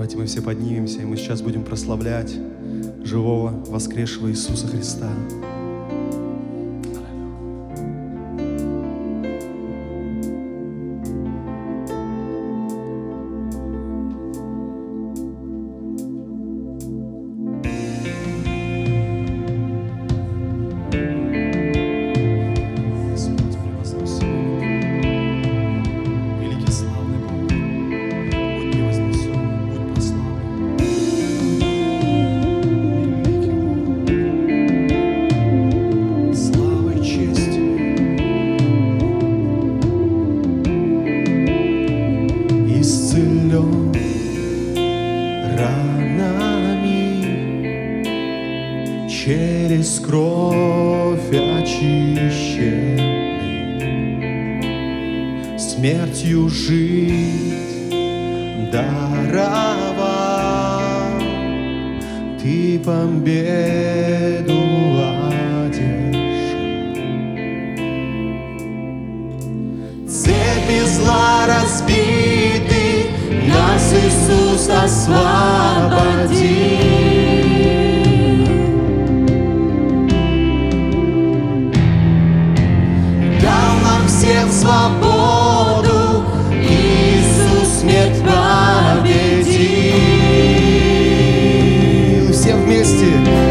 Давайте мы все поднимемся, и мы сейчас будем прославлять живого, воскресшего Иисуса Христа. Через кровь очищенный, смертью жить даровал, ты победу одержал. Цепи зла разбиты, нас Иисус освободил. Победил.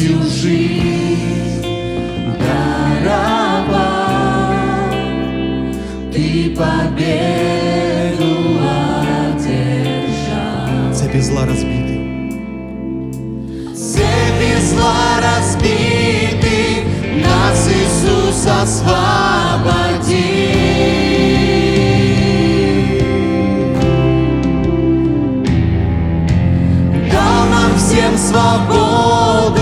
Смертью жизнь. Даровал ты победу одержал. Цепи зла разбиты. Цепи зла разбиты, нас Иисус освободил. Дал нам всем свободу,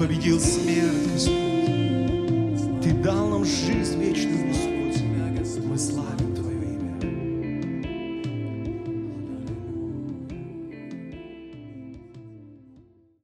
победил смерть, Господь. Ты дал нам жизнь вечную, Господь. Мы славим.